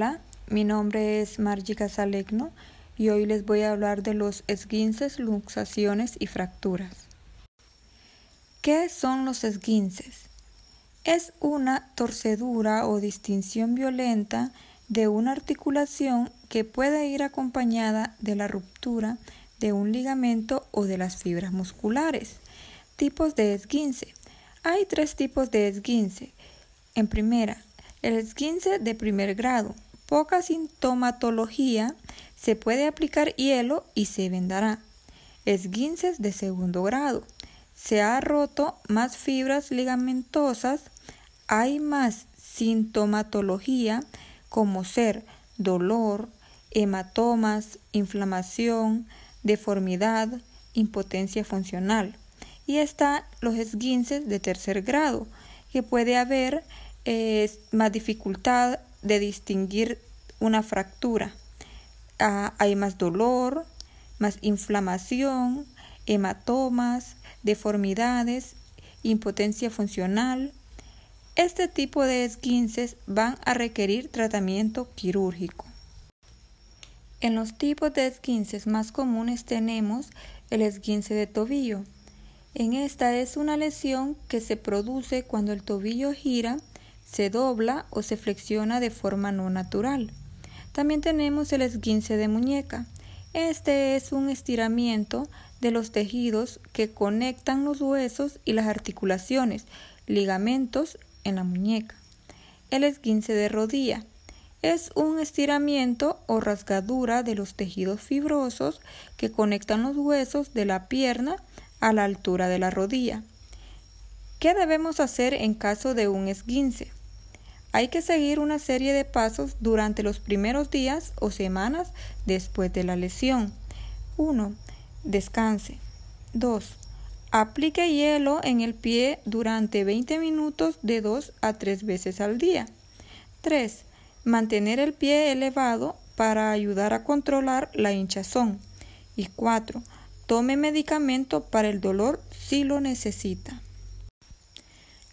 Hola, mi nombre es Margica Salegno y hoy les voy a hablar de los esguinces, luxaciones y fracturas. ¿Qué son los esguinces? Es una torcedura o distinción violenta de una articulación que puede ir acompañada de la ruptura de un ligamento o de las fibras musculares. Tipos de esguince. Hay tres tipos de esguince. En primera, el esguince de primer grado. Poca sintomatología. Se puede aplicar hielo y se vendará. Esguinces de segundo grado. Se ha roto más fibras ligamentosas. Hay más sintomatología como ser dolor, hematomas, inflamación, deformidad, impotencia funcional. Y está los esguinces de tercer grado, que puede haber eh, más dificultad de distinguir una fractura. Ah, hay más dolor, más inflamación, hematomas, deformidades, impotencia funcional. Este tipo de esguinces van a requerir tratamiento quirúrgico. En los tipos de esguinces más comunes tenemos el esguince de tobillo. En esta es una lesión que se produce cuando el tobillo gira, se dobla o se flexiona de forma no natural. También tenemos el esguince de muñeca. Este es un estiramiento de los tejidos que conectan los huesos y las articulaciones, ligamentos en la muñeca. El esguince de rodilla es un estiramiento o rasgadura de los tejidos fibrosos que conectan los huesos de la pierna a la altura de la rodilla. ¿Qué debemos hacer en caso de un esguince? Hay que seguir una serie de pasos durante los primeros días o semanas después de la lesión. 1. Descanse. 2. Aplique hielo en el pie durante 20 minutos de 2 a 3 veces al día. 3 mantener el pie elevado para ayudar a controlar la hinchazón. Y 4. Tome medicamento para el dolor si lo necesita.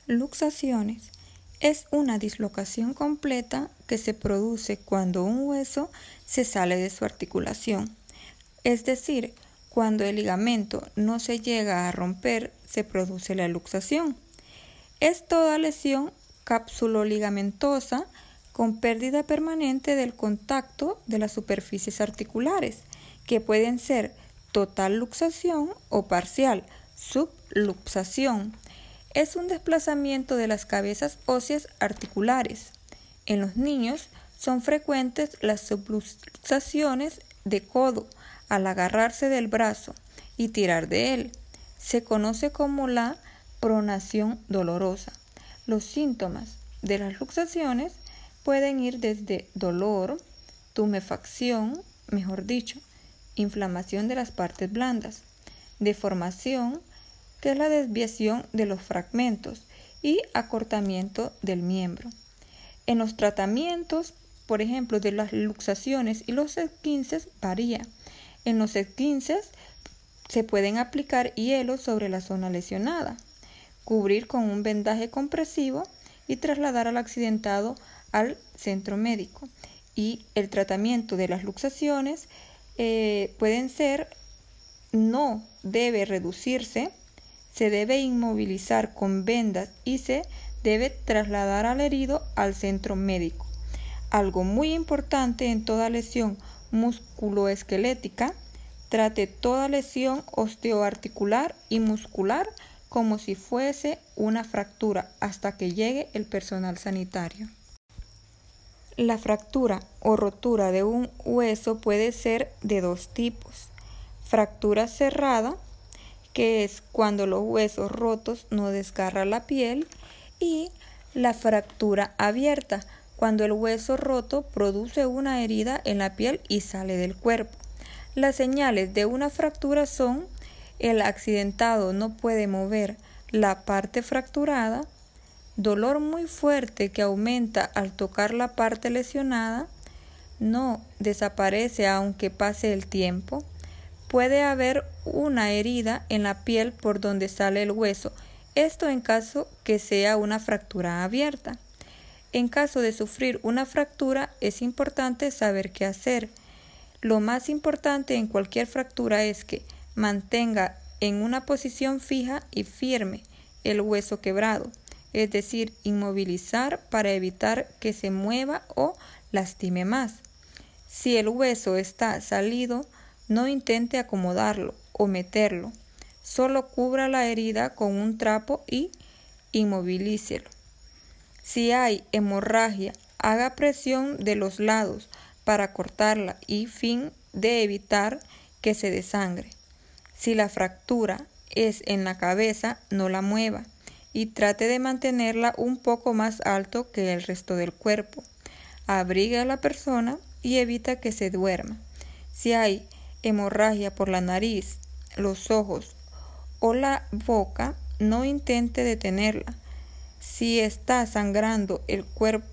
Luxaciones. Es una dislocación completa que se produce cuando un hueso se sale de su articulación. Es decir, cuando el ligamento no se llega a romper, se produce la luxación. Es toda lesión capsuloligamentosa con pérdida permanente del contacto de las superficies articulares, que pueden ser total luxación o parcial subluxación. Es un desplazamiento de las cabezas óseas articulares. En los niños son frecuentes las subluxaciones de codo al agarrarse del brazo y tirar de él. Se conoce como la pronación dolorosa. Los síntomas de las luxaciones pueden ir desde dolor, tumefacción, mejor dicho, inflamación de las partes blandas, deformación, que es la desviación de los fragmentos, y acortamiento del miembro. En los tratamientos, por ejemplo, de las luxaciones y los esquinces varía. En los esquinces se pueden aplicar hielo sobre la zona lesionada, cubrir con un vendaje compresivo y trasladar al accidentado al centro médico. Y el tratamiento de las luxaciones eh, pueden ser, no debe reducirse, se debe inmovilizar con vendas y se debe trasladar al herido al centro médico. Algo muy importante en toda lesión musculoesquelética, trate toda lesión osteoarticular y muscular como si fuese una fractura hasta que llegue el personal sanitario. La fractura o rotura de un hueso puede ser de dos tipos. Fractura cerrada, que es cuando los huesos rotos no desgarran la piel, y la fractura abierta, cuando el hueso roto produce una herida en la piel y sale del cuerpo. Las señales de una fractura son el accidentado no puede mover la parte fracturada, dolor muy fuerte que aumenta al tocar la parte lesionada, no desaparece aunque pase el tiempo. Puede haber una herida en la piel por donde sale el hueso, esto en caso que sea una fractura abierta. En caso de sufrir una fractura es importante saber qué hacer. Lo más importante en cualquier fractura es que mantenga en una posición fija y firme el hueso quebrado, es decir, inmovilizar para evitar que se mueva o lastime más. Si el hueso está salido, no intente acomodarlo o meterlo, solo cubra la herida con un trapo y inmovilícelo. Si hay hemorragia, haga presión de los lados para cortarla y fin de evitar que se desangre. Si la fractura es en la cabeza, no la mueva y trate de mantenerla un poco más alto que el resto del cuerpo. Abriga a la persona y evita que se duerma. Si hay hemorragia por la nariz, los ojos o la boca, no intente detenerla. Si está sangrando el cuerpo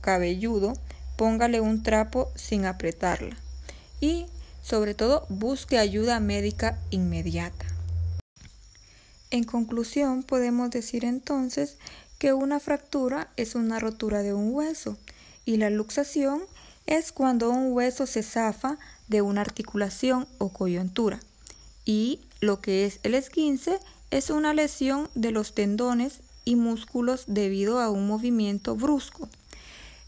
cabelludo, póngale un trapo sin apretarla. Y sobre todo, busque ayuda médica inmediata. En conclusión, podemos decir entonces que una fractura es una rotura de un hueso y la luxación es cuando un hueso se zafa de una articulación o coyuntura y lo que es el esguince es una lesión de los tendones y músculos debido a un movimiento brusco.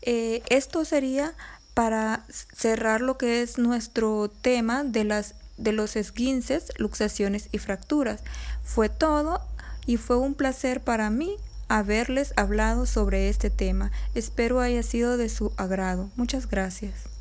Eh, esto sería para cerrar lo que es nuestro tema de, las, de los esguinces, luxaciones y fracturas. Fue todo y fue un placer para mí haberles hablado sobre este tema. Espero haya sido de su agrado. Muchas gracias.